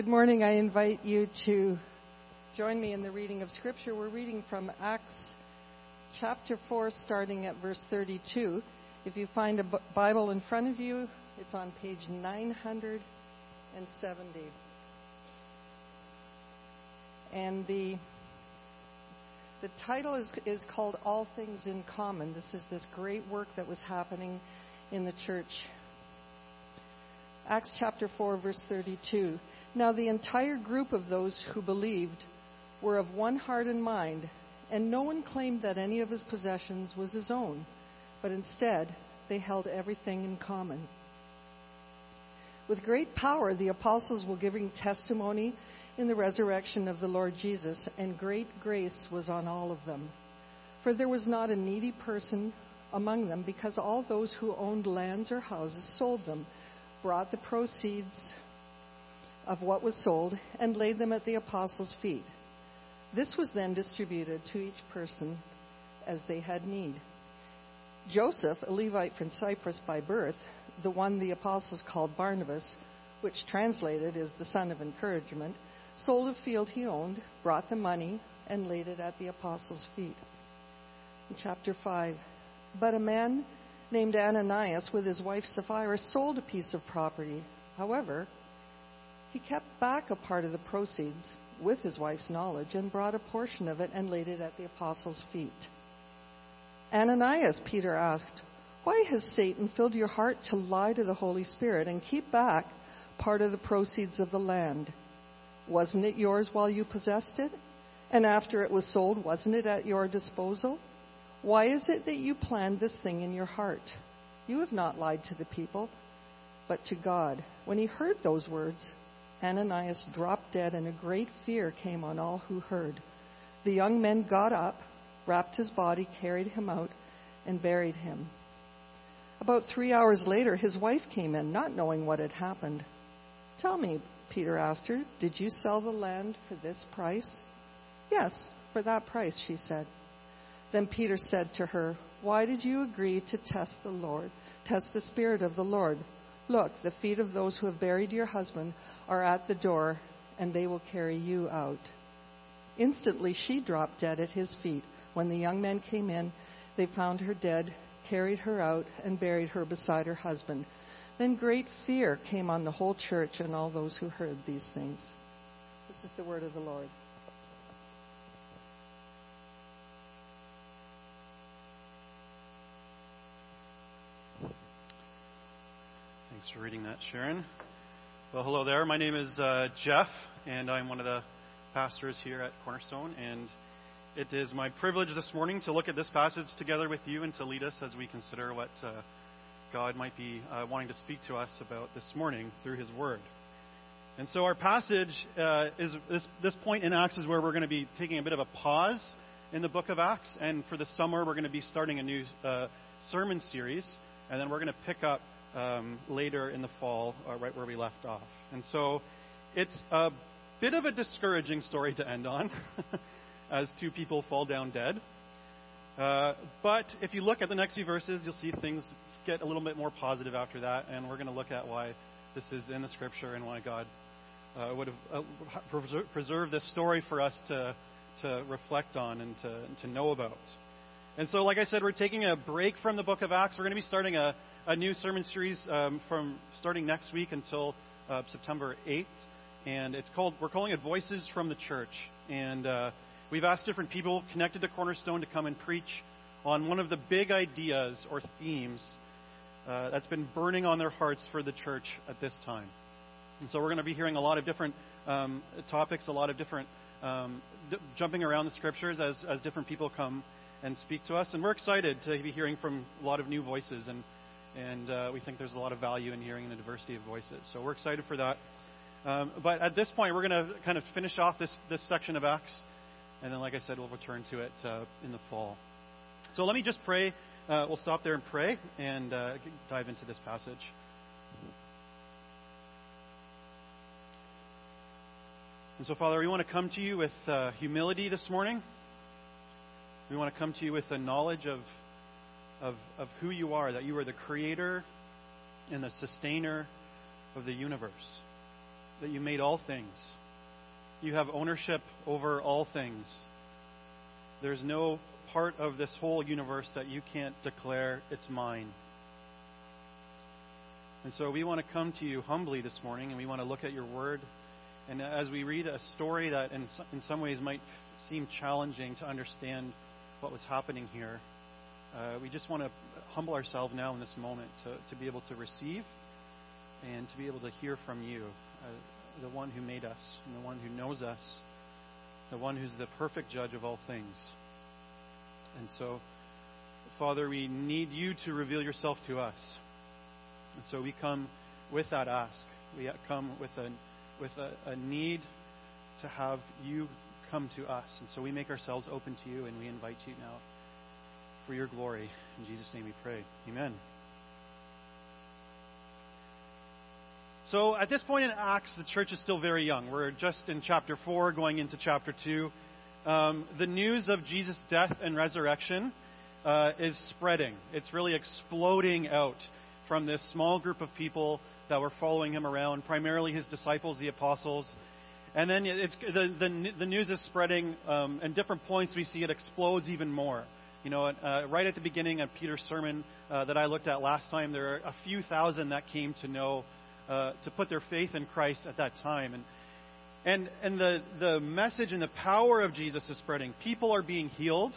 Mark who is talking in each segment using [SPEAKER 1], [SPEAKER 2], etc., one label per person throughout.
[SPEAKER 1] Good morning. I invite you to join me in the reading of Scripture. We're reading from Acts chapter 4, starting at verse 32. If you find a Bible in front of you, it's on page 970. And the the title is, is called All Things in Common. This is this great work that was happening in the church. Acts chapter 4, verse 32. Now the entire group of those who believed were of one heart and mind, and no one claimed that any of his possessions was his own, but instead they held everything in common. With great power, the apostles were giving testimony in the resurrection of the Lord Jesus, and great grace was on all of them. For there was not a needy person among them, because all those who owned lands or houses sold them, brought the proceeds of what was sold, and laid them at the apostles' feet. This was then distributed to each person as they had need. Joseph, a Levite from Cyprus by birth, the one the apostles called Barnabas, which translated is the son of encouragement, sold a field he owned, brought the money, and laid it at the apostles' feet. In chapter 5, but a man named Ananias with his wife Sapphira sold a piece of property. However, he kept back a part of the proceeds with his wife's knowledge and brought a portion of it and laid it at the apostles' feet. Ananias, Peter asked, Why has Satan filled your heart to lie to the Holy Spirit and keep back part of the proceeds of the land? Wasn't it yours while you possessed it? And after it was sold, wasn't it at your disposal? Why is it that you planned this thing in your heart? You have not lied to the people, but to God. When he heard those words, Ananias dropped dead, and a great fear came on all who heard. The young men got up, wrapped his body, carried him out, and buried him. About three hours later, his wife came in, not knowing what had happened. Tell me, Peter asked her, did you sell the land for this price? Yes, for that price, she said. Then Peter said to her, Why did you agree to test the Lord, test the Spirit of the Lord? Look, the feet of those who have buried your husband are at the door, and they will carry you out. Instantly she dropped dead at his feet. When the young men came in, they found her dead, carried her out, and buried her beside her husband. Then great fear came on the whole church and all those who heard these things. This is the word of the Lord.
[SPEAKER 2] Thanks for reading that, Sharon. Well, hello there. My name is uh, Jeff, and I'm one of the pastors here at Cornerstone. And it is my privilege this morning to look at this passage together with you and to lead us as we consider what uh, God might be uh, wanting to speak to us about this morning through His Word. And so our passage uh, is this, this point in Acts is where we're going to be taking a bit of a pause in the book of Acts. And for the summer, we're going to be starting a new uh, sermon series, and then we're going to pick up um, later in the fall, uh, right where we left off. And so it's a bit of a discouraging story to end on, as two people fall down dead. Uh, but if you look at the next few verses, you'll see things get a little bit more positive after that, and we're going to look at why this is in the scripture and why God uh, would have uh, preserved this story for us to, to reflect on and to, to know about. And so, like I said, we're taking a break from the book of Acts. We're going to be starting a, a new sermon series um, from starting next week until uh, September 8th, and it's called we're calling it Voices from the Church. And uh, we've asked different people connected to Cornerstone to come and preach on one of the big ideas or themes uh, that's been burning on their hearts for the church at this time. And so we're going to be hearing a lot of different um, topics, a lot of different um, d- jumping around the scriptures as as different people come and speak to us. And we're excited to be hearing from a lot of new voices and and uh, we think there's a lot of value in hearing the diversity of voices. So we're excited for that. Um, but at this point, we're going to kind of finish off this, this section of Acts, and then, like I said, we'll return to it uh, in the fall. So let me just pray. Uh, we'll stop there and pray and uh, dive into this passage. And so, Father, we want to come to you with uh, humility this morning. We want to come to you with a knowledge of of, of who you are, that you are the creator and the sustainer of the universe. that you made all things. You have ownership over all things. There's no part of this whole universe that you can't declare it's mine. And so we want to come to you humbly this morning and we want to look at your word. And as we read a story that in, in some ways might seem challenging to understand what was happening here, uh, we just want to humble ourselves now in this moment to, to be able to receive and to be able to hear from you, uh, the one who made us and the one who knows us, the one who's the perfect judge of all things. And so, Father, we need you to reveal yourself to us. And so we come with that ask. We come with a, with a, a need to have you come to us. And so we make ourselves open to you and we invite you now for your glory. In Jesus' name we pray. Amen. So at this point in Acts, the church is still very young. We're just in chapter 4, going into chapter 2. Um, the news of Jesus' death and resurrection uh, is spreading. It's really exploding out from this small group of people that were following him around, primarily his disciples, the apostles. And then it's, the, the, the news is spreading, um, and different points we see it explodes even more. You know, uh, right at the beginning of Peter's sermon uh, that I looked at last time, there are a few thousand that came to know, uh, to put their faith in Christ at that time. And, and, and the, the message and the power of Jesus is spreading. People are being healed.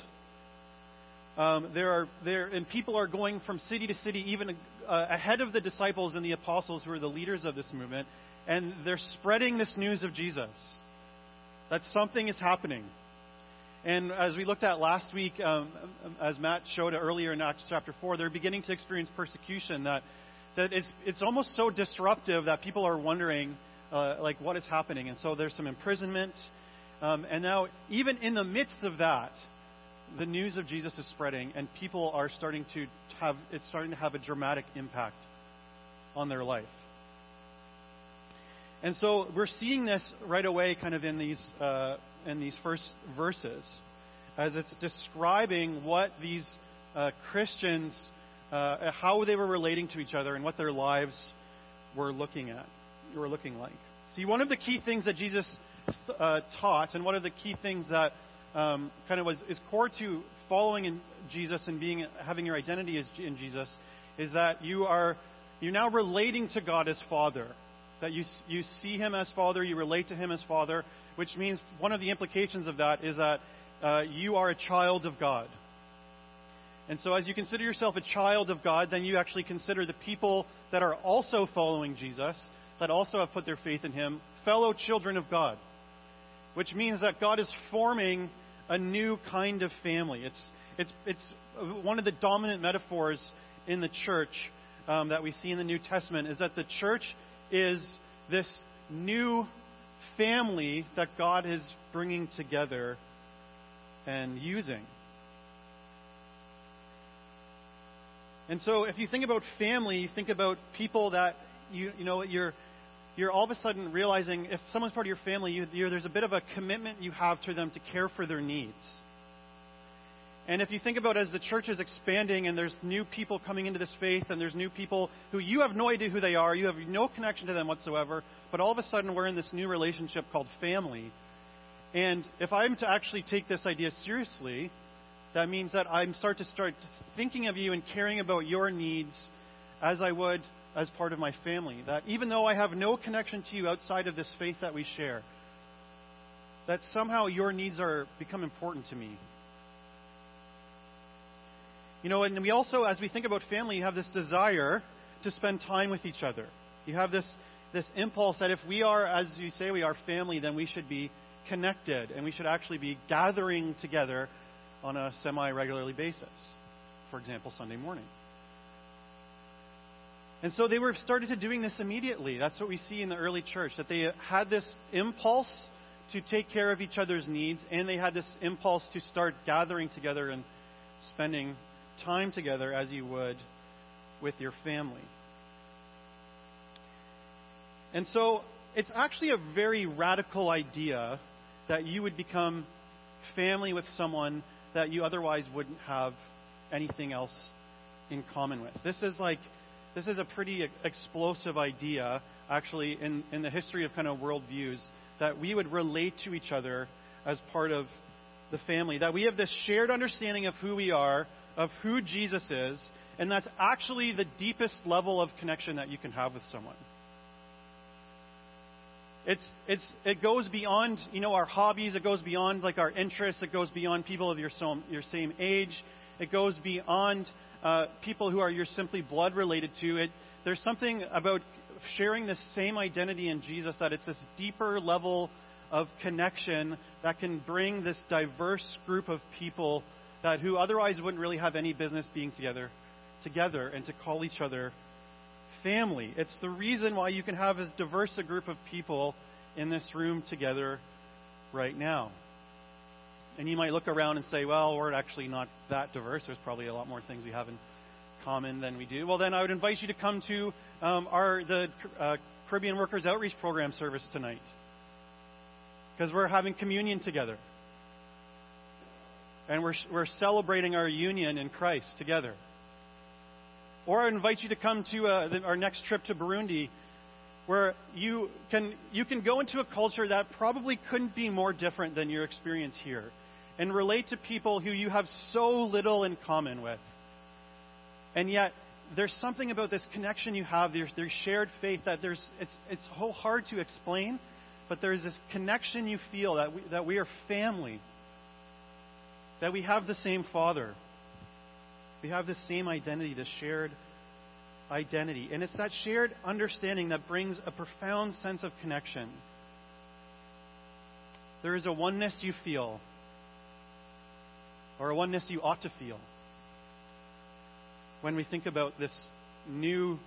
[SPEAKER 2] Um, there are there and people are going from city to city, even uh, ahead of the disciples and the apostles, who are the leaders of this movement, and they're spreading this news of Jesus. That something is happening. And as we looked at last week, um, as Matt showed earlier in Acts chapter 4, they're beginning to experience persecution that, that it's, it's almost so disruptive that people are wondering, uh, like, what is happening. And so there's some imprisonment. Um, and now, even in the midst of that, the news of Jesus is spreading, and people are starting to have, it's starting to have a dramatic impact on their life. And so we're seeing this right away, kind of in these uh, in these first verses, as it's describing what these uh, Christians, uh, how they were relating to each other, and what their lives were looking at, were looking like. See, one of the key things that Jesus uh, taught, and one of the key things that um, kind of was is core to following in Jesus and being having your identity in Jesus, is that you are you're now relating to God as Father that you, you see him as Father, you relate to him as Father, which means one of the implications of that is that uh, you are a child of God. And so, as you consider yourself a child of God, then you actually consider the people that are also following Jesus, that also have put their faith in him, fellow children of God. Which means that God is forming a new kind of family. It's, it's, it's one of the dominant metaphors in the church um, that we see in the New Testament is that the church is this new family that God is bringing together and using. And so, if you think about family, you think about people that you you know you're you're all of a sudden realizing if someone's part of your family, you, there's a bit of a commitment you have to them to care for their needs. And if you think about as the church is expanding and there's new people coming into this faith and there's new people who you have no idea who they are, you have no connection to them whatsoever, but all of a sudden we're in this new relationship called family. And if I'm to actually take this idea seriously, that means that I'm start to start thinking of you and caring about your needs as I would as part of my family. That even though I have no connection to you outside of this faith that we share, that somehow your needs are become important to me you know, and we also, as we think about family, you have this desire to spend time with each other. You have this, this impulse that if we are, as you say, we are family, then we should be connected and we should actually be gathering together on a semi regularly basis. For example, Sunday morning. And so they were started to doing this immediately. That's what we see in the early church, that they had this impulse to take care of each other's needs, and they had this impulse to start gathering together and spending time together as you would with your family. And so it's actually a very radical idea that you would become family with someone that you otherwise wouldn't have anything else in common with. This is like this is a pretty explosive idea, actually, in, in the history of kind of worldviews, that we would relate to each other as part of the family. That we have this shared understanding of who we are, of who Jesus is, and that's actually the deepest level of connection that you can have with someone. It's, it's, it goes beyond, you know, our hobbies. It goes beyond, like, our interests. It goes beyond people of your, so, your same age. It goes beyond uh, people who are you're simply blood related to. It, there's something about sharing the same identity in Jesus that it's this deeper level of connection that can bring this diverse group of people that who otherwise wouldn't really have any business being together together and to call each other family. It's the reason why you can have as diverse a group of people in this room together right now. And you might look around and say, well, we're actually not that diverse. There's probably a lot more things we have in common than we do. Well, then I would invite you to come to um, our the uh, Caribbean Workers Outreach Program service tonight because we're having communion together. And we're, we're celebrating our union in Christ together. Or I invite you to come to uh, the, our next trip to Burundi, where you can, you can go into a culture that probably couldn't be more different than your experience here and relate to people who you have so little in common with. And yet, there's something about this connection you have, there's, there's shared faith that there's, it's, it's so hard to explain, but there's this connection you feel that we, that we are family, that we have the same Father. We have the same identity, the shared identity. And it's that shared understanding that brings a profound sense of connection. There is a oneness you feel, or a oneness you ought to feel, when we think about this new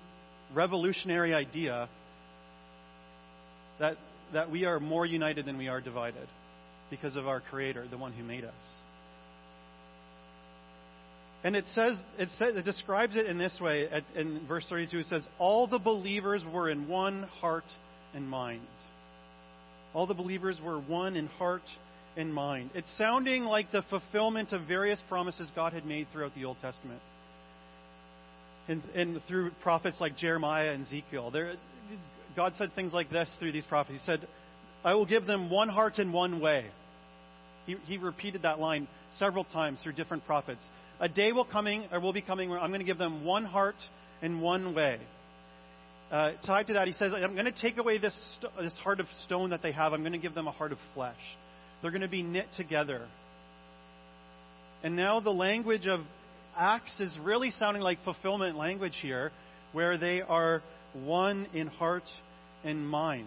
[SPEAKER 2] revolutionary idea that, that we are more united than we are divided because of our Creator, the one who made us. And it says, it, says, it describes it in this way at, in verse 32. It says, All the believers were in one heart and mind. All the believers were one in heart and mind. It's sounding like the fulfillment of various promises God had made throughout the Old Testament. And, and through prophets like Jeremiah and Ezekiel. There, God said things like this through these prophets. He said, I will give them one heart and one way. He, he repeated that line several times through different prophets a day will coming or will be coming where I'm going to give them one heart and one way. Uh, tied to that, he says, I'm going to take away this, st- this heart of stone that they have. I'm going to give them a heart of flesh. They're going to be knit together. And now the language of Acts is really sounding like fulfillment language here, where they are one in heart and mind.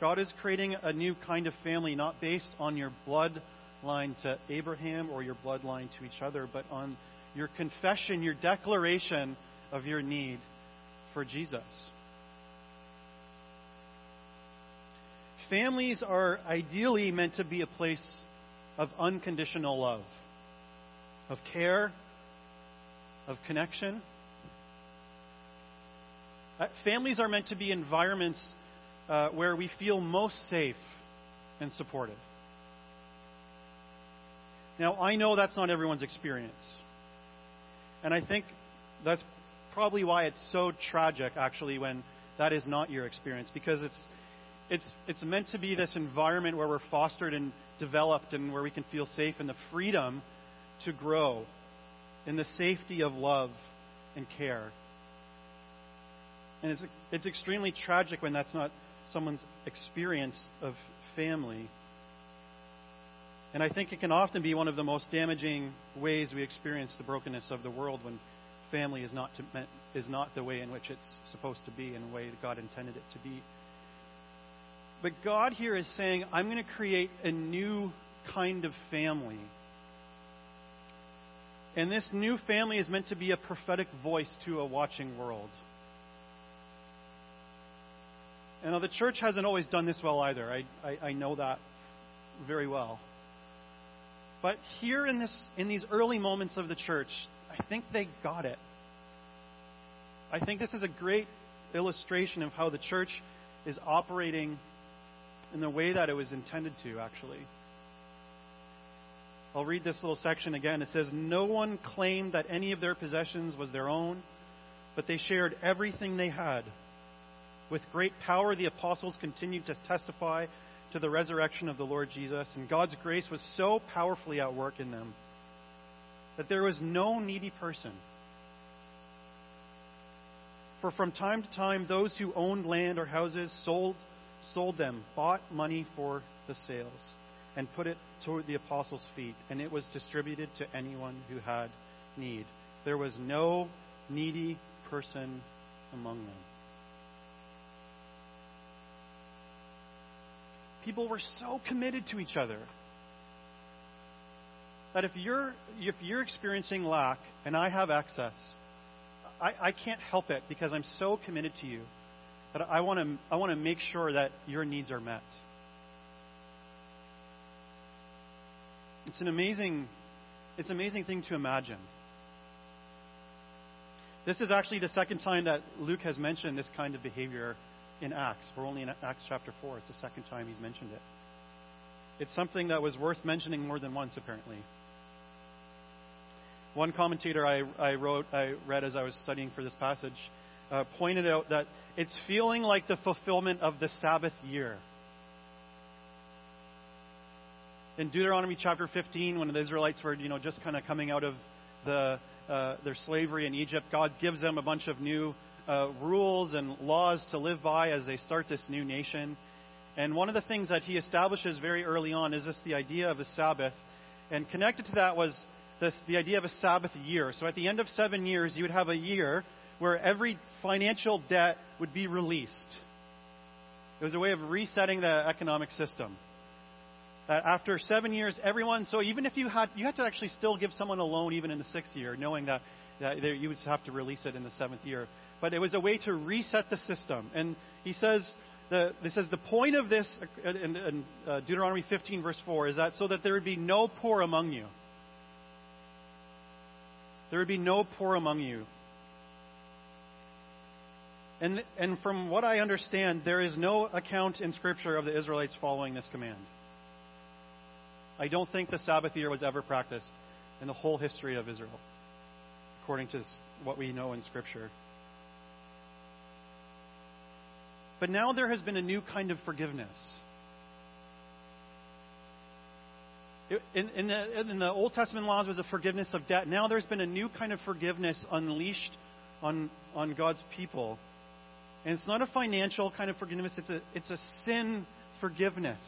[SPEAKER 2] God is creating a new kind of family, not based on your blood line to Abraham or your bloodline to each other, but on your confession, your declaration of your need for Jesus. Families are ideally meant to be a place of unconditional love, of care, of connection. Uh, families are meant to be environments uh, where we feel most safe and supported. Now, I know that's not everyone's experience. And I think that's probably why it's so tragic, actually, when that is not your experience, because it's, it's, it's meant to be this environment where we're fostered and developed and where we can feel safe and the freedom to grow in the safety of love and care. And it's, it's extremely tragic when that's not someone's experience of family. And I think it can often be one of the most damaging ways we experience the brokenness of the world when family is not, to, is not the way in which it's supposed to be and the way that God intended it to be. But God here is saying, I'm going to create a new kind of family. And this new family is meant to be a prophetic voice to a watching world. And now the church hasn't always done this well either. I, I, I know that very well. But here in, this, in these early moments of the church, I think they got it. I think this is a great illustration of how the church is operating in the way that it was intended to, actually. I'll read this little section again. It says, No one claimed that any of their possessions was their own, but they shared everything they had. With great power, the apostles continued to testify to the resurrection of the Lord Jesus, and God's grace was so powerfully at work in them that there was no needy person. For from time to time, those who owned land or houses sold, sold them, bought money for the sales and put it toward the apostles' feet, and it was distributed to anyone who had need. There was no needy person among them. People were so committed to each other that if you're if you're experiencing lack and I have excess, I, I can't help it because I'm so committed to you that I want to I want to make sure that your needs are met. It's an amazing, it's an amazing thing to imagine. This is actually the second time that Luke has mentioned this kind of behavior in Acts. We're only in Acts chapter 4. It's the second time he's mentioned it. It's something that was worth mentioning more than once, apparently. One commentator I, I wrote, I read as I was studying for this passage, uh, pointed out that it's feeling like the fulfillment of the Sabbath year in Deuteronomy chapter 15, when the Israelites were, you know, just kind of coming out of the, uh, their slavery in Egypt, God gives them a bunch of new uh, rules and laws to live by as they start this new nation. And one of the things that he establishes very early on is this the idea of a Sabbath. And connected to that was this, the idea of a Sabbath year. So at the end of seven years, you would have a year where every financial debt would be released. It was a way of resetting the economic system that after seven years, everyone, so even if you had, you had to actually still give someone a loan even in the sixth year, knowing that, that you would have to release it in the seventh year. But it was a way to reset the system. And he says, the, he the point of this in, in uh, Deuteronomy 15 verse 4 is that so that there would be no poor among you. There would be no poor among you. And, and from what I understand, there is no account in Scripture of the Israelites following this command. I don't think the Sabbath year was ever practiced in the whole history of Israel, according to what we know in Scripture. But now there has been a new kind of forgiveness. In, in, the, in, the, Old Testament laws was a forgiveness of debt. Now there's been a new kind of forgiveness unleashed on, on God's people. And it's not a financial kind of forgiveness, it's a, it's a sin forgiveness.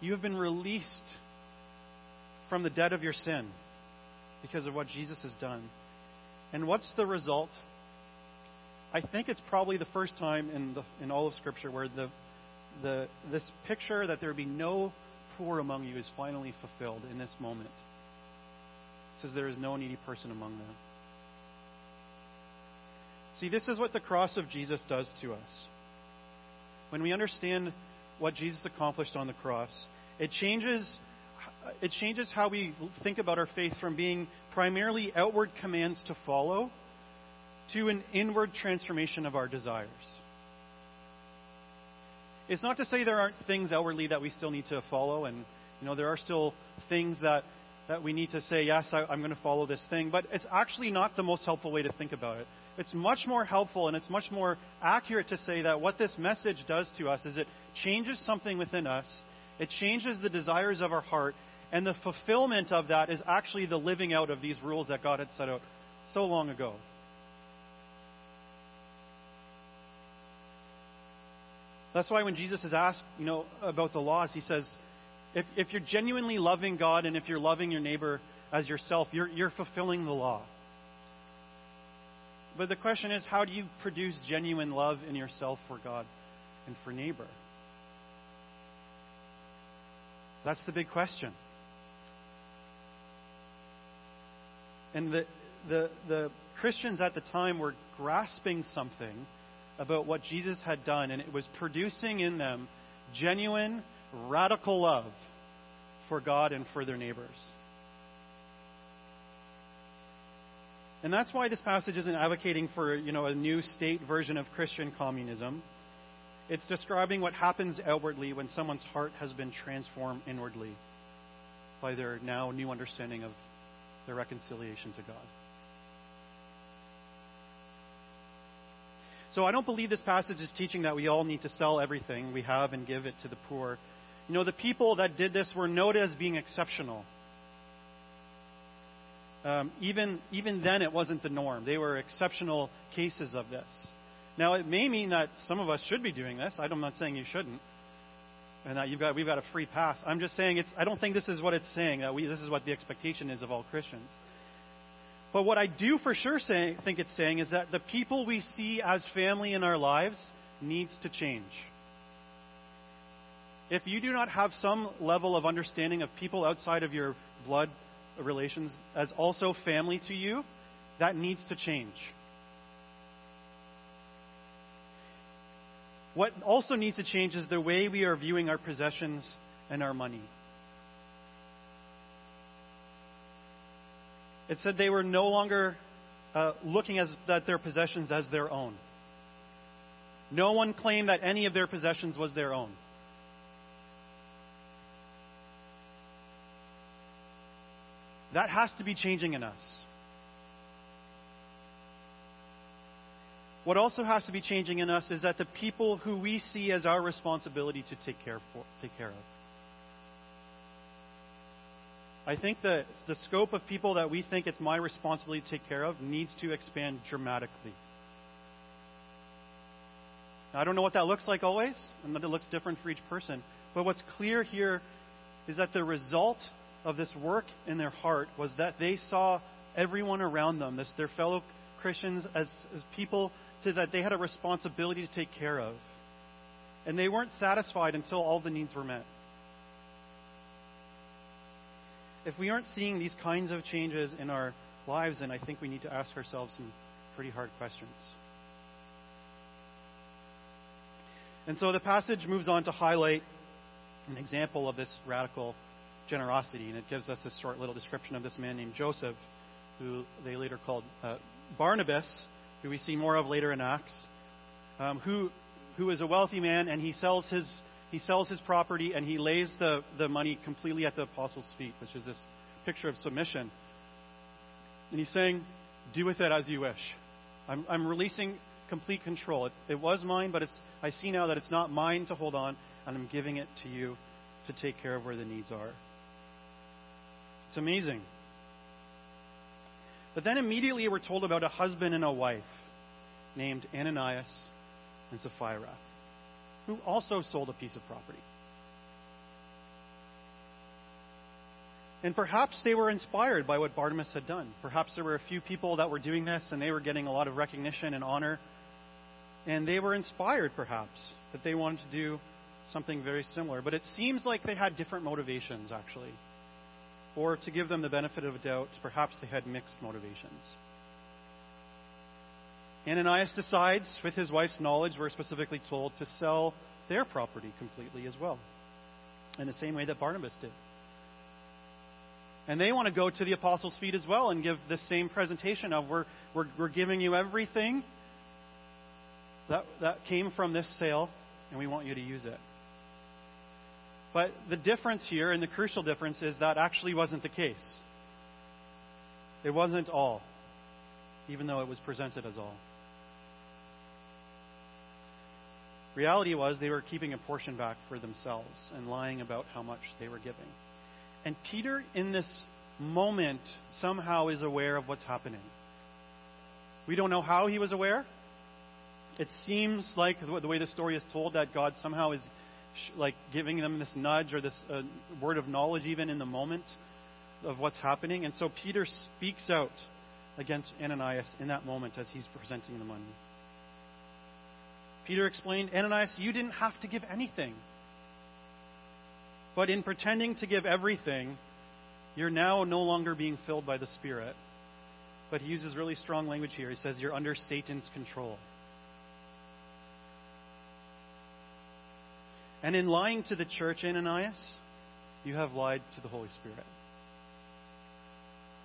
[SPEAKER 2] You have been released from the debt of your sin because of what Jesus has done. And what's the result? I think it's probably the first time in, the, in all of Scripture where the, the, this picture that there be no poor among you is finally fulfilled in this moment. It says there is no needy person among them. See, this is what the cross of Jesus does to us. When we understand what Jesus accomplished on the cross. It changes, it changes how we think about our faith from being primarily outward commands to follow to an inward transformation of our desires. It's not to say there aren't things outwardly that we still need to follow, and you know there are still things that that we need to say, yes, I, I'm going to follow this thing, but it's actually not the most helpful way to think about it. It's much more helpful and it's much more accurate to say that what this message does to us is it changes something within us, it changes the desires of our heart, and the fulfillment of that is actually the living out of these rules that God had set out so long ago. That's why when Jesus is asked, you know, about the laws, he says, if, if you're genuinely loving God and if you're loving your neighbor as yourself, you're, you're fulfilling the law. But the question is, how do you produce genuine love in yourself for God and for neighbor? That's the big question. And the, the, the Christians at the time were grasping something about what Jesus had done, and it was producing in them genuine, radical love for God and for their neighbors. And that's why this passage isn't advocating for, you know, a new state version of Christian communism. It's describing what happens outwardly when someone's heart has been transformed inwardly. by their now new understanding of their reconciliation to God. So I don't believe this passage is teaching that we all need to sell everything we have and give it to the poor. You know, the people that did this were noted as being exceptional. Um, even even then, it wasn't the norm. They were exceptional cases of this. Now, it may mean that some of us should be doing this. I'm not saying you shouldn't, and that you've got we've got a free pass. I'm just saying it's. I don't think this is what it's saying. That we this is what the expectation is of all Christians. But what I do for sure say, think it's saying is that the people we see as family in our lives needs to change. If you do not have some level of understanding of people outside of your blood relations as also family to you, that needs to change. What also needs to change is the way we are viewing our possessions and our money. It said they were no longer uh, looking as, at their possessions as their own. No one claimed that any of their possessions was their own. That has to be changing in us. What also has to be changing in us is that the people who we see as our responsibility to take care, for, take care of. I think that the scope of people that we think it's my responsibility to take care of needs to expand dramatically. Now, I don't know what that looks like always, and that it looks different for each person. But what's clear here is that the result of this work in their heart was that they saw everyone around them, this, their fellow Christians, as, as people to, that they had a responsibility to take care of. And they weren't satisfied until all the needs were met. If we aren't seeing these kinds of changes in our lives, then I think we need to ask ourselves some pretty hard questions. And so the passage moves on to highlight an example of this radical generosity, and it gives us this short little description of this man named Joseph, who they later called uh, Barnabas, who we see more of later in Acts, um, who who is a wealthy man, and he sells his he sells his property and he lays the, the money completely at the apostles' feet, which is this picture of submission. And he's saying, Do with it as you wish. I'm, I'm releasing complete control. It, it was mine, but it's, I see now that it's not mine to hold on, and I'm giving it to you to take care of where the needs are. It's amazing. But then immediately we're told about a husband and a wife named Ananias and Sapphira, who also sold a piece of property. And perhaps they were inspired by what Barnabas had done. Perhaps there were a few people that were doing this and they were getting a lot of recognition and honor. And they were inspired, perhaps, that they wanted to do something very similar. But it seems like they had different motivations, actually. Or to give them the benefit of a doubt, perhaps they had mixed motivations. Ananias decides, with his wife's knowledge, we're specifically told, to sell their property completely as well, in the same way that Barnabas did. And they want to go to the apostles' feet as well and give the same presentation of we're, we're, we're giving you everything that, that came from this sale, and we want you to use it. But the difference here, and the crucial difference, is that actually wasn't the case. It wasn't all, even though it was presented as all. Reality was they were keeping a portion back for themselves and lying about how much they were giving. And Peter, in this moment, somehow is aware of what's happening. We don't know how he was aware. It seems like the way the story is told that God somehow is like giving them this nudge or this uh, word of knowledge even in the moment of what's happening. And so Peter speaks out against Ananias in that moment as he's presenting the money. Peter explained, Ananias, you didn't have to give anything. But in pretending to give everything, you're now no longer being filled by the Spirit. But he uses really strong language here. He says, You're under Satan's control. And in lying to the church, Ananias, you have lied to the Holy Spirit.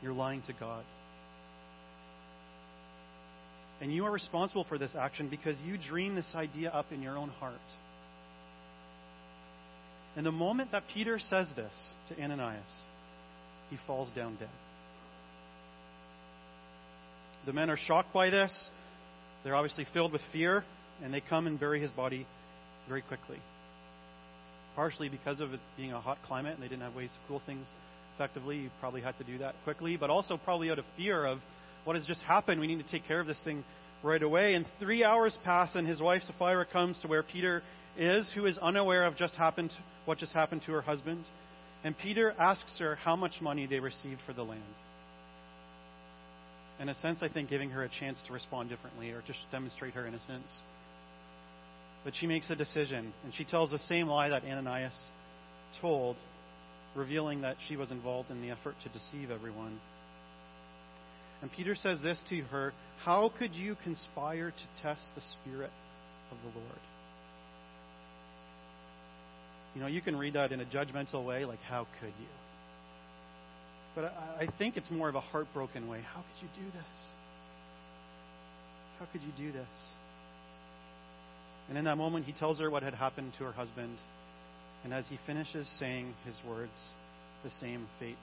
[SPEAKER 2] You're lying to God. And you are responsible for this action because you dream this idea up in your own heart. And the moment that Peter says this to Ananias, he falls down dead. The men are shocked by this. They're obviously filled with fear, and they come and bury his body very quickly. Partially because of it being a hot climate and they didn't have ways to cool things effectively. You probably had to do that quickly, but also probably out of fear of what has just happened. We need to take care of this thing right away. And three hours pass, and his wife Sapphira comes to where Peter is, who is unaware of just happened, what just happened to her husband. And Peter asks her how much money they received for the land. In a sense, I think giving her a chance to respond differently or just demonstrate her innocence. But she makes a decision, and she tells the same lie that Ananias told, revealing that she was involved in the effort to deceive everyone. And Peter says this to her How could you conspire to test the Spirit of the Lord? You know, you can read that in a judgmental way, like, how could you? But I, I think it's more of a heartbroken way. How could you do this? How could you do this? And in that moment, he tells her what had happened to her husband. And as he finishes saying his words, the same fate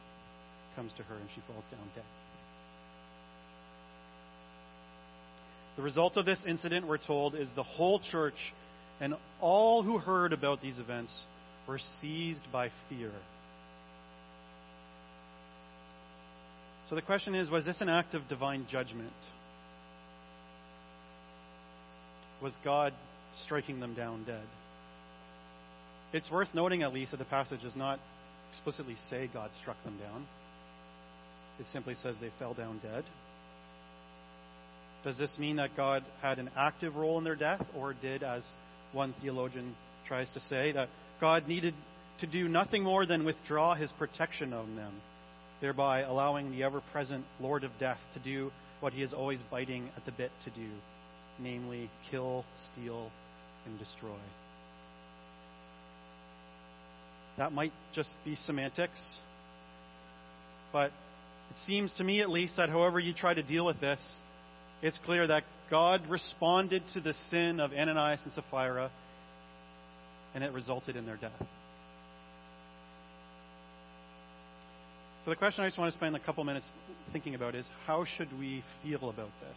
[SPEAKER 2] comes to her and she falls down dead. The result of this incident, we're told, is the whole church and all who heard about these events were seized by fear. So the question is was this an act of divine judgment? Was God striking them down dead? It's worth noting, at least, that the passage does not explicitly say God struck them down. It simply says they fell down dead. Does this mean that God had an active role in their death, or did, as one theologian tries to say, that God needed to do nothing more than withdraw his protection on them, thereby allowing the ever present Lord of Death to do what he is always biting at the bit to do, namely, kill, steal, and destroy. That might just be semantics, but it seems to me, at least, that however you try to deal with this, it's clear that God responded to the sin of Ananias and Sapphira and it resulted in their death. So the question I just want to spend a couple minutes thinking about is how should we feel about this?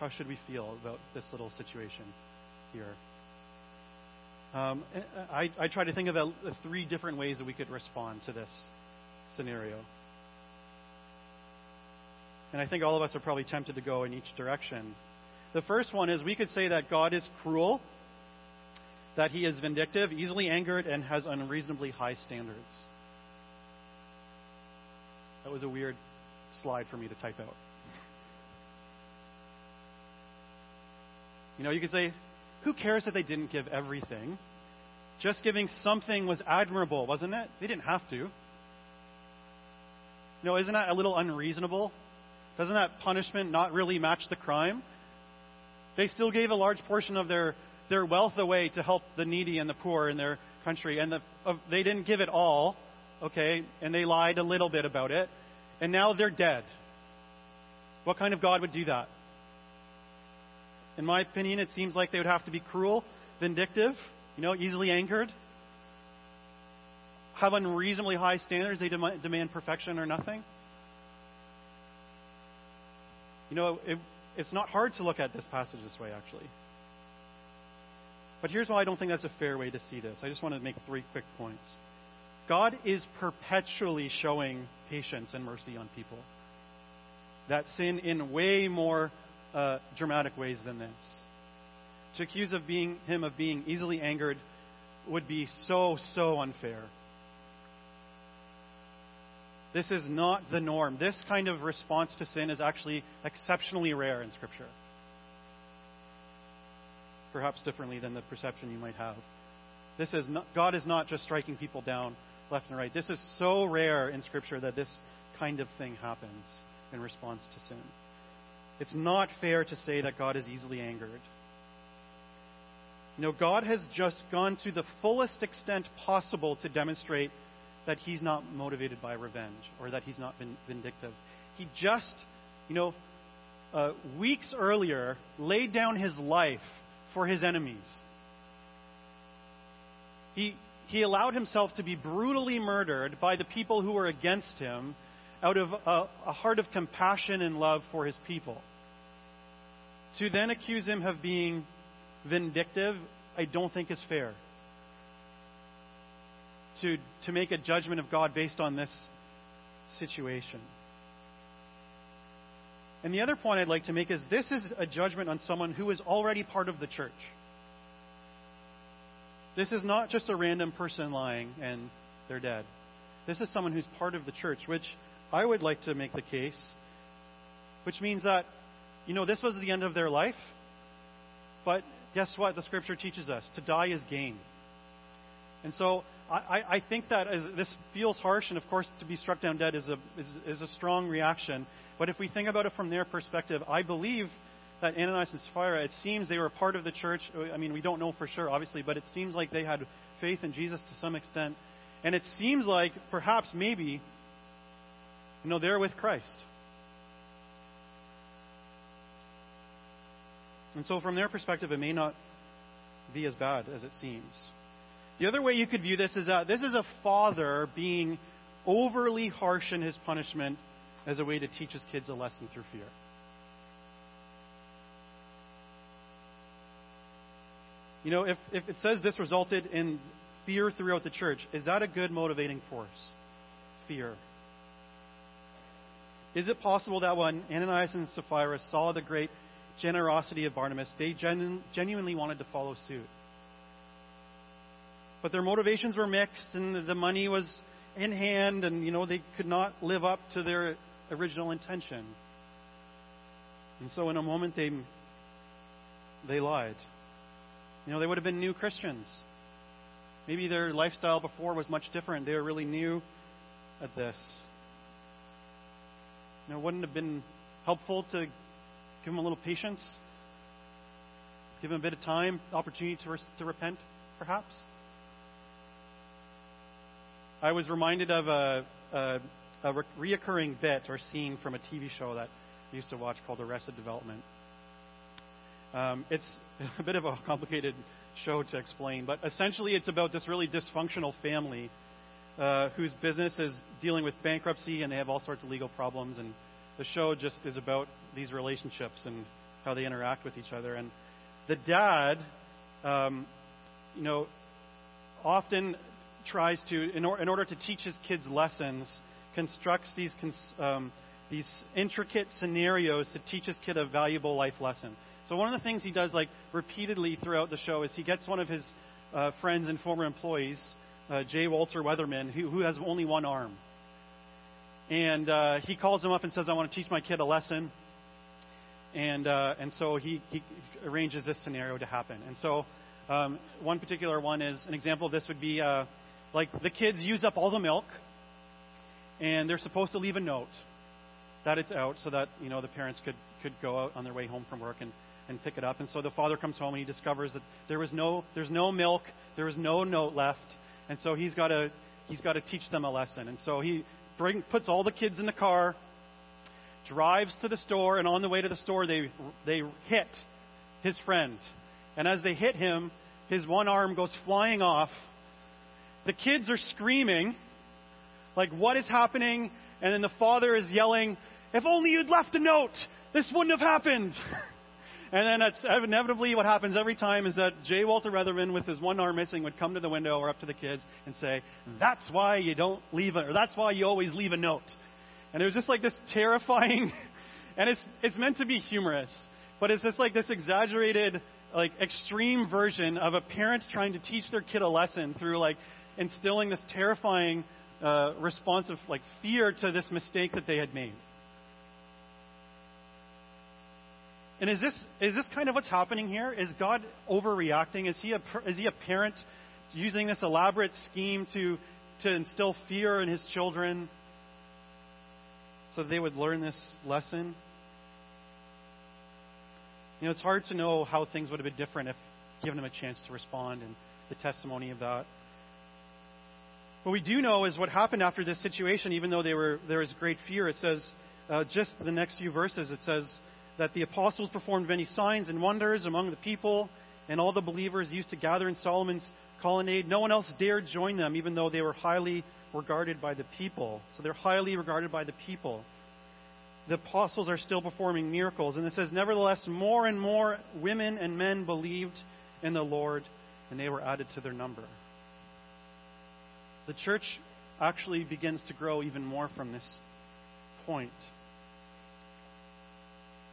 [SPEAKER 2] How should we feel about this little situation here? Um, I, I try to think of a, three different ways that we could respond to this scenario. And I think all of us are probably tempted to go in each direction. The first one is we could say that God is cruel that he is vindictive, easily angered, and has unreasonably high standards. That was a weird slide for me to type out. You know, you could say, who cares that they didn't give everything? Just giving something was admirable, wasn't it? They didn't have to. No, isn't that a little unreasonable? Doesn't that punishment not really match the crime? They still gave a large portion of their their wealth away to help the needy and the poor in their country, and the, uh, they didn't give it all, okay, and they lied a little bit about it, and now they're dead. What kind of God would do that? In my opinion, it seems like they would have to be cruel, vindictive, you know, easily angered, have unreasonably high standards. They demand perfection or nothing. You know, it, it's not hard to look at this passage this way, actually. But here's why I don't think that's a fair way to see this. I just want to make three quick points. God is perpetually showing patience and mercy on people that sin in way more uh, dramatic ways than this. To accuse of being, him of being easily angered would be so, so unfair. This is not the norm. This kind of response to sin is actually exceptionally rare in Scripture perhaps differently than the perception you might have. This is not, God is not just striking people down left and right. This is so rare in Scripture that this kind of thing happens in response to sin. It's not fair to say that God is easily angered. Know, God has just gone to the fullest extent possible to demonstrate that He's not motivated by revenge or that He's not vindictive. He just, you know, uh, weeks earlier laid down His life for his enemies. He, he allowed himself to be brutally murdered by the people who were against him out of a, a heart of compassion and love for his people. To then accuse him of being vindictive, I don't think is fair. To, to make a judgment of God based on this situation. And the other point I'd like to make is this is a judgment on someone who is already part of the church. This is not just a random person lying and they're dead. This is someone who's part of the church, which I would like to make the case, which means that, you know, this was the end of their life, but guess what? The scripture teaches us to die is gain. And so I, I think that as, this feels harsh, and of course, to be struck down dead is a, is, is a strong reaction. But if we think about it from their perspective, I believe that Ananias and Sapphira, it seems they were part of the church. I mean, we don't know for sure, obviously, but it seems like they had faith in Jesus to some extent. And it seems like perhaps, maybe, you know, they're with Christ. And so, from their perspective, it may not be as bad as it seems. The other way you could view this is that this is a father being overly harsh in his punishment as a way to teach his kids a lesson through fear. You know, if, if it says this resulted in fear throughout the church, is that a good motivating force? Fear. Is it possible that when Ananias and Sapphira saw the great generosity of Barnabas, they genu- genuinely wanted to follow suit? But their motivations were mixed, and the money was in hand, and you know they could not live up to their original intention. And so, in a moment, they they lied. You know, they would have been new Christians. Maybe their lifestyle before was much different. They were really new at this. You know, wouldn't have been helpful to give them a little patience, give them a bit of time, opportunity to, to repent, perhaps. I was reminded of a, a, a reoccurring bit or scene from a TV show that I used to watch called Arrested Development. Um, it's a bit of a complicated show to explain, but essentially it's about this really dysfunctional family uh, whose business is dealing with bankruptcy and they have all sorts of legal problems. And the show just is about these relationships and how they interact with each other. And the dad, um, you know, often tries to, in, or, in, order to teach his kids lessons, constructs these, um, these intricate scenarios to teach his kid a valuable life lesson. So one of the things he does, like repeatedly throughout the show, is he gets one of his uh, friends and former employees, uh, J. Walter Weatherman, who, who has only one arm, and uh, he calls him up and says, "I want to teach my kid a lesson." And uh, and so he, he arranges this scenario to happen. And so um, one particular one is an example of this would be uh, like the kids use up all the milk, and they're supposed to leave a note that it's out so that you know the parents could could go out on their way home from work and and pick it up. And so the father comes home and he discovers that there was no there's no milk, there was no note left, and so he's got to he's got to teach them a lesson. And so he bring, puts all the kids in the car, drives to the store, and on the way to the store they they hit his friend. And as they hit him, his one arm goes flying off the kids are screaming, like, what is happening? And then the father is yelling, if only you'd left a note, this wouldn't have happened. and then that's inevitably what happens every time is that J. Walter Weatherman, with his one arm missing, would come to the window or up to the kids and say, that's why you don't leave a, or that's why you always leave a note. And it was just like this terrifying, and it's, it's meant to be humorous, but it's just like this exaggerated, like extreme version of a parent trying to teach their kid a lesson through like instilling this terrifying uh, response of like fear to this mistake that they had made. And is this is this kind of what's happening here? Is God overreacting? Is he a is he a parent using this elaborate scheme to to instill fear in his children so they would learn this lesson? You know, it's hard to know how things would have been different if given them a chance to respond and the testimony of that. What we do know is what happened after this situation, even though were, there was great fear. It says, uh, just the next few verses, it says that the apostles performed many signs and wonders among the people, and all the believers used to gather in Solomon's colonnade. No one else dared join them, even though they were highly regarded by the people. So they're highly regarded by the people. The apostles are still performing miracles. And it says, Nevertheless, more and more women and men believed in the Lord, and they were added to their number. The church actually begins to grow even more from this point.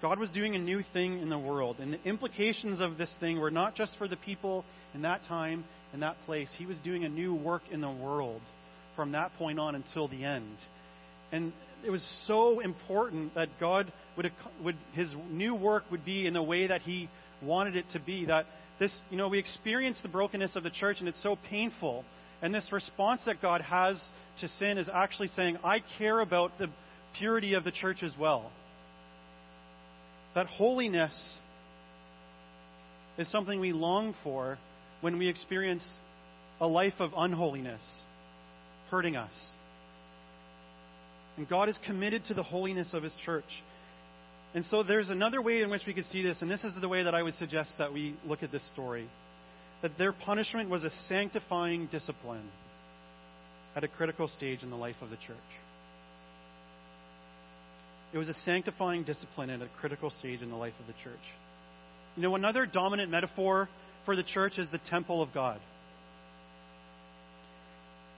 [SPEAKER 2] God was doing a new thing in the world, and the implications of this thing were not just for the people in that time, and that place. He was doing a new work in the world from that point on until the end. And it was so important that God would, would his new work would be in the way that he wanted it to be. That this, you know, we experience the brokenness of the church, and it's so painful. And this response that God has to sin is actually saying, I care about the purity of the church as well. That holiness is something we long for when we experience a life of unholiness hurting us. And God is committed to the holiness of His church. And so there's another way in which we could see this, and this is the way that I would suggest that we look at this story. That their punishment was a sanctifying discipline at a critical stage in the life of the church. It was a sanctifying discipline at a critical stage in the life of the church. You know, another dominant metaphor for the church is the temple of God.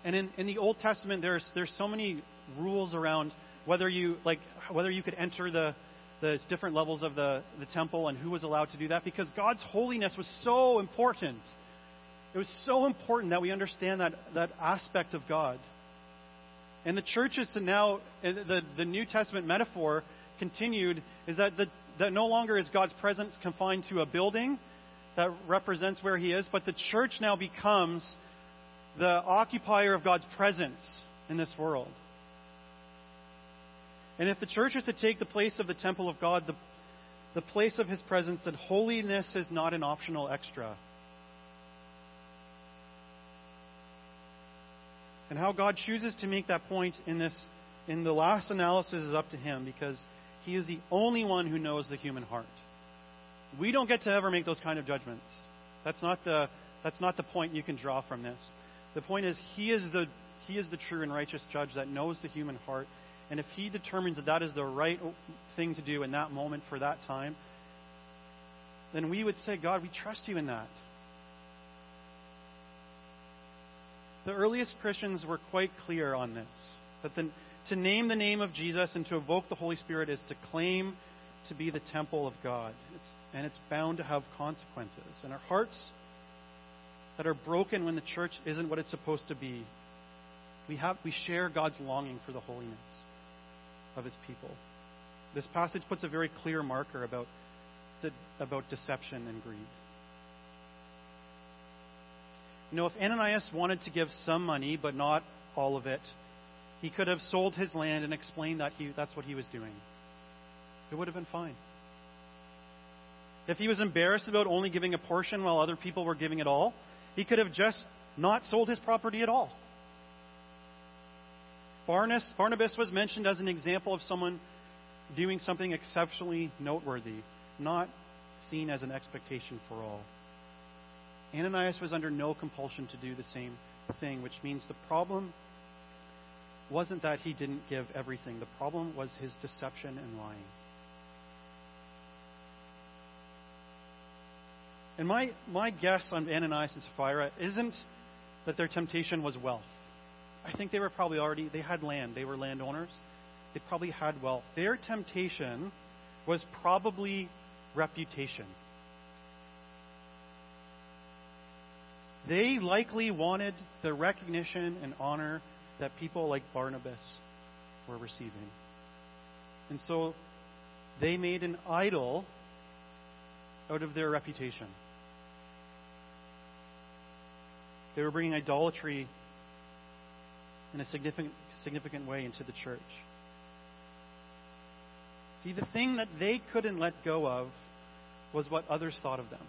[SPEAKER 2] And in, in the Old Testament, there's, there's so many rules around whether you, like, whether you could enter the, the different levels of the, the temple and who was allowed to do that because God's holiness was so important. It was so important that we understand that, that aspect of God. And the church is to now, uh, the, the New Testament metaphor continued is that, the, that no longer is God's presence confined to a building that represents where He is, but the church now becomes the occupier of God's presence in this world. And if the church is to take the place of the temple of God, the, the place of His presence, then holiness is not an optional extra. And how God chooses to make that point in this in the last analysis is up to him because he is the only one who knows the human heart. We don't get to ever make those kind of judgments. That's not the that's not the point you can draw from this. The point is he is the he is the true and righteous judge that knows the human heart and if he determines that that is the right thing to do in that moment for that time, then we would say, God, we trust you in that. The earliest Christians were quite clear on this that the, to name the name of Jesus and to evoke the Holy Spirit is to claim to be the temple of God. It's, and it's bound to have consequences. And our hearts that are broken when the church isn't what it's supposed to be, we, have, we share God's longing for the holiness of his people. This passage puts a very clear marker about, the, about deception and greed. You know, if Ananias wanted to give some money, but not all of it, he could have sold his land and explained that he, that's what he was doing. It would have been fine. If he was embarrassed about only giving a portion while other people were giving it all, he could have just not sold his property at all. Barnabas, was mentioned as an example of someone doing something exceptionally noteworthy, not seen as an expectation for all. Ananias was under no compulsion to do the same thing, which means the problem wasn't that he didn't give everything. The problem was his deception and lying. And my, my guess on Ananias and Sapphira isn't that their temptation was wealth. I think they were probably already, they had land. They were landowners. They probably had wealth. Their temptation was probably reputation. They likely wanted the recognition and honor that people like Barnabas were receiving. And so they made an idol out of their reputation. They were bringing idolatry in a significant, significant way into the church. See, the thing that they couldn't let go of was what others thought of them.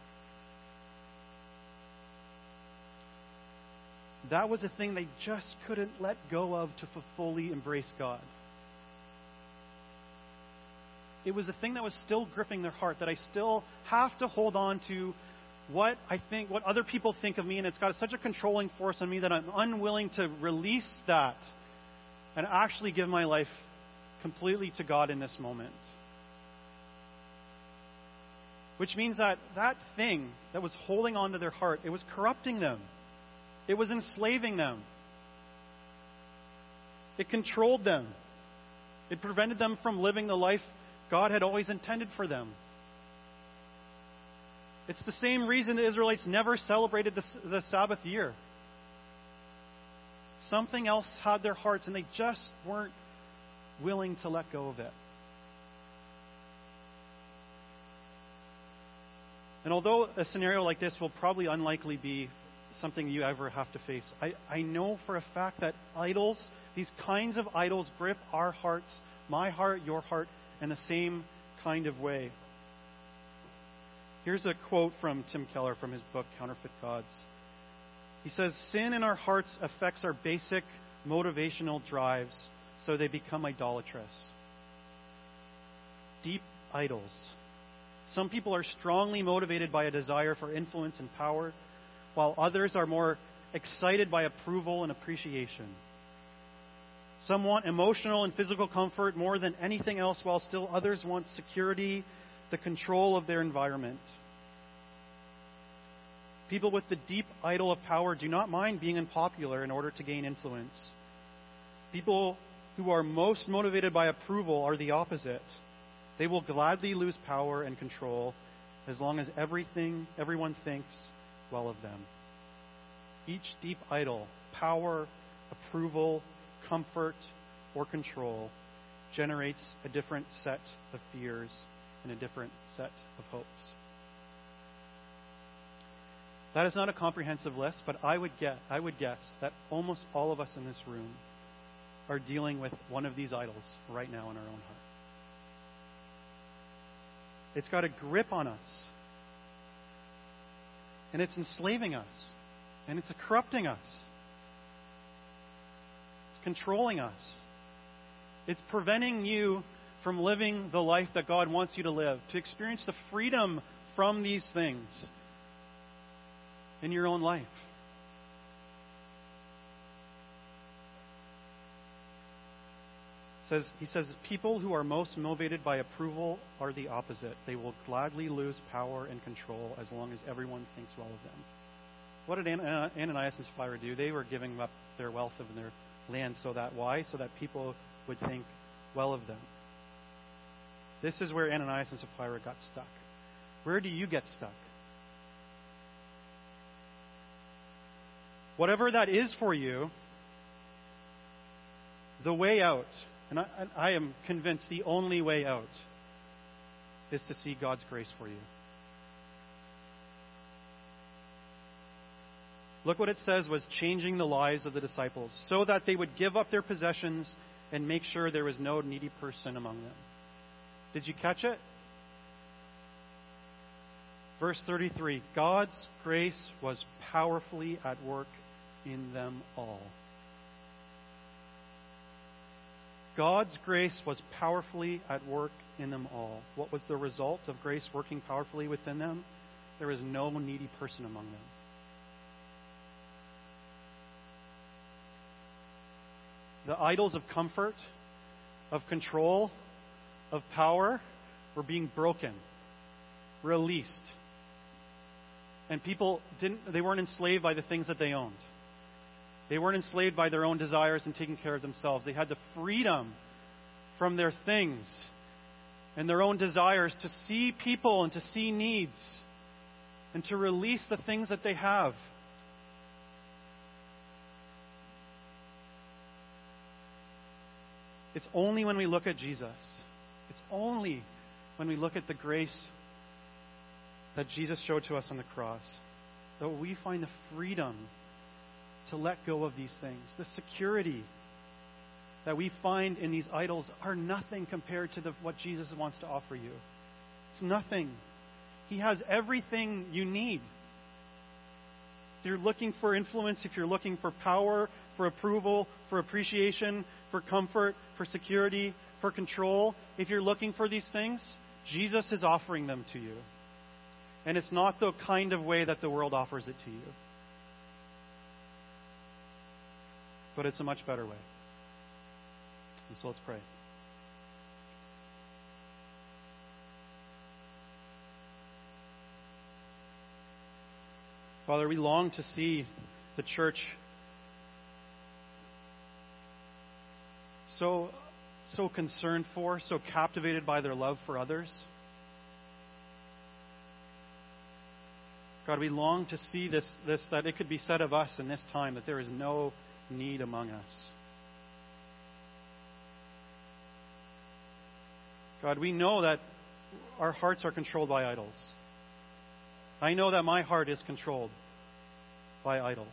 [SPEAKER 2] That was a thing they just couldn't let go of to fully embrace God. It was the thing that was still gripping their heart that I still have to hold on to what I think, what other people think of me, and it's got such a controlling force on me that I'm unwilling to release that and actually give my life completely to God in this moment. Which means that that thing that was holding on to their heart, it was corrupting them. It was enslaving them. It controlled them. It prevented them from living the life God had always intended for them. It's the same reason the Israelites never celebrated the, the Sabbath year. Something else had their hearts, and they just weren't willing to let go of it. And although a scenario like this will probably unlikely be something you ever have to face, I, I know for a fact that idols, these kinds of idols, grip our hearts, my heart, your heart, in the same kind of way. Here's a quote from Tim Keller from his book, Counterfeit Gods. He says, Sin in our hearts affects our basic motivational drives, so they become idolatrous. Deep idols. Some people are strongly motivated by a desire for influence and power, while others are more excited by approval and appreciation. Some want emotional and physical comfort more than anything else, while still others want security, the control of their environment. People with the deep idol of power do not mind being unpopular in order to gain influence. People who are most motivated by approval are the opposite. They will gladly lose power and control as long as everything everyone thinks well of them. Each deep idol, power, approval, comfort, or control generates a different set of fears and a different set of hopes. That is not a comprehensive list, but I would I would guess that almost all of us in this room are dealing with one of these idols right now in our own heart. It's got a grip on us. And it's enslaving us. And it's corrupting us. It's controlling us. It's preventing you from living the life that God wants you to live, to experience the freedom from these things in your own life. Says, he says, people who are most motivated by approval are the opposite. They will gladly lose power and control as long as everyone thinks well of them. What did uh, Ananias and Sapphira do? They were giving up their wealth and their land so that why? So that people would think well of them. This is where Ananias and Sapphira got stuck. Where do you get stuck? Whatever that is for you, the way out, and I, I, am convinced the only way out, is to see God's grace for you. Look what it says was changing the lives of the disciples so that they would give up their possessions and make sure there was no needy person among them. Did you catch it? Verse 33 God's grace was powerfully at work in them all. God's grace was powerfully at work in them all. What was the result of grace working powerfully within them? There was no needy person among them. The idols of comfort, of control, of power were being broken, released. And people didn't they weren't enslaved by the things that they owned. They weren't enslaved by their own desires and taking care of themselves. They had the freedom from their things and their own desires to see people and to see needs and to release the things that they have. It's only when we look at Jesus, it's only when we look at the grace that Jesus showed to us on the cross that we find the freedom to let go of these things. The security that we find in these idols are nothing compared to the, what Jesus wants to offer you. It's nothing. He has everything you need. If you're looking for influence, if you're looking for power, for approval, for appreciation, for comfort, for security, for control, if you're looking for these things, Jesus is offering them to you. And it's not the kind of way that the world offers it to you. But it's a much better way. And so let's pray. Father, we long to see the church so so concerned for, so captivated by their love for others. God, we long to see this, this that it could be said of us in this time that there is no need among us. God, we know that our hearts are controlled by idols. I know that my heart is controlled by idols.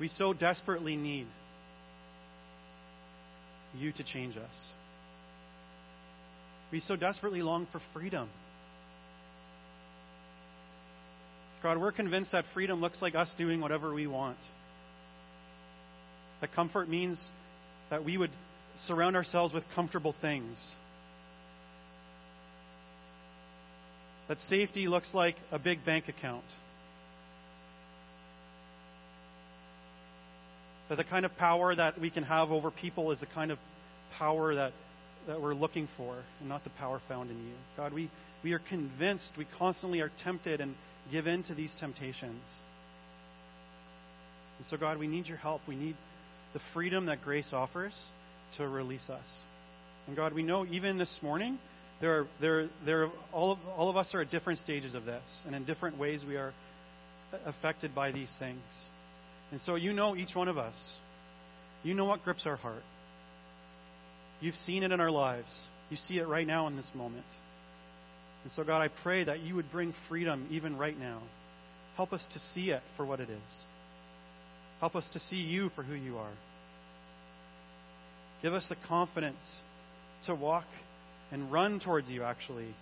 [SPEAKER 2] We so desperately need you to change us. We so desperately long for freedom. God, we're convinced that freedom looks like us doing whatever we want. That comfort means that we would surround ourselves with comfortable things. That safety looks like a big bank account. That the kind of power that we can have over people is the kind of power that, that we're looking for, and not the power found in you. God, we, we are convinced, we constantly are tempted and give in to these temptations. And so, God, we need your help. We need the freedom that grace offers to release us. And God, we know even this morning, there are, there, there all, of, all of us are at different stages of this, and in different ways we are affected by these things. And so you know each one of us. You know what grips our heart. You've seen it in our lives. You see it right now in this moment. And so, God, I pray that you would bring freedom even right now. Help us to see it for what it is. Help us to see you for who you are. Give us the confidence to walk and run towards you, actually,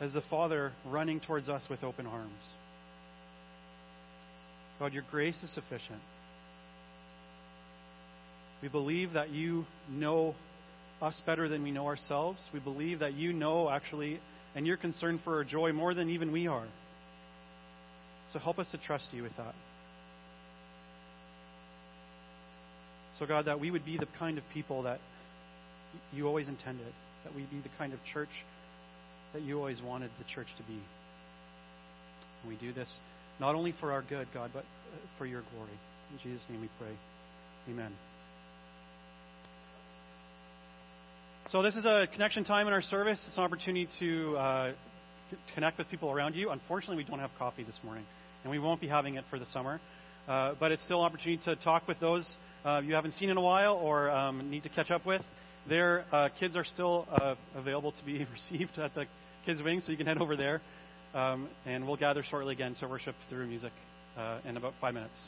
[SPEAKER 2] as the Father running towards us with open arms. God, your grace is sufficient. We believe that you know us better than we know ourselves. We believe that you know, actually, and you're concerned for our joy more than even we are. So help us to trust you with that. So, God, that we would be the kind of people that you always intended, that we be the kind of church that you always wanted the church to be. And we do this not only for our good, God, but uh, for your glory. In Jesus' name we pray. Amen. So, this is a connection time in our service. It's an opportunity to uh, connect with people around you. Unfortunately, we don't have coffee this morning, and we won't be having it for the summer. Uh, but it's still an opportunity to talk with those uh, you haven't seen in a while or um, need to catch up with. Their uh, kids are still uh, available to be received at the Kids Wing, so you can head over there. Um, and we'll gather shortly again to worship through music uh, in about five minutes.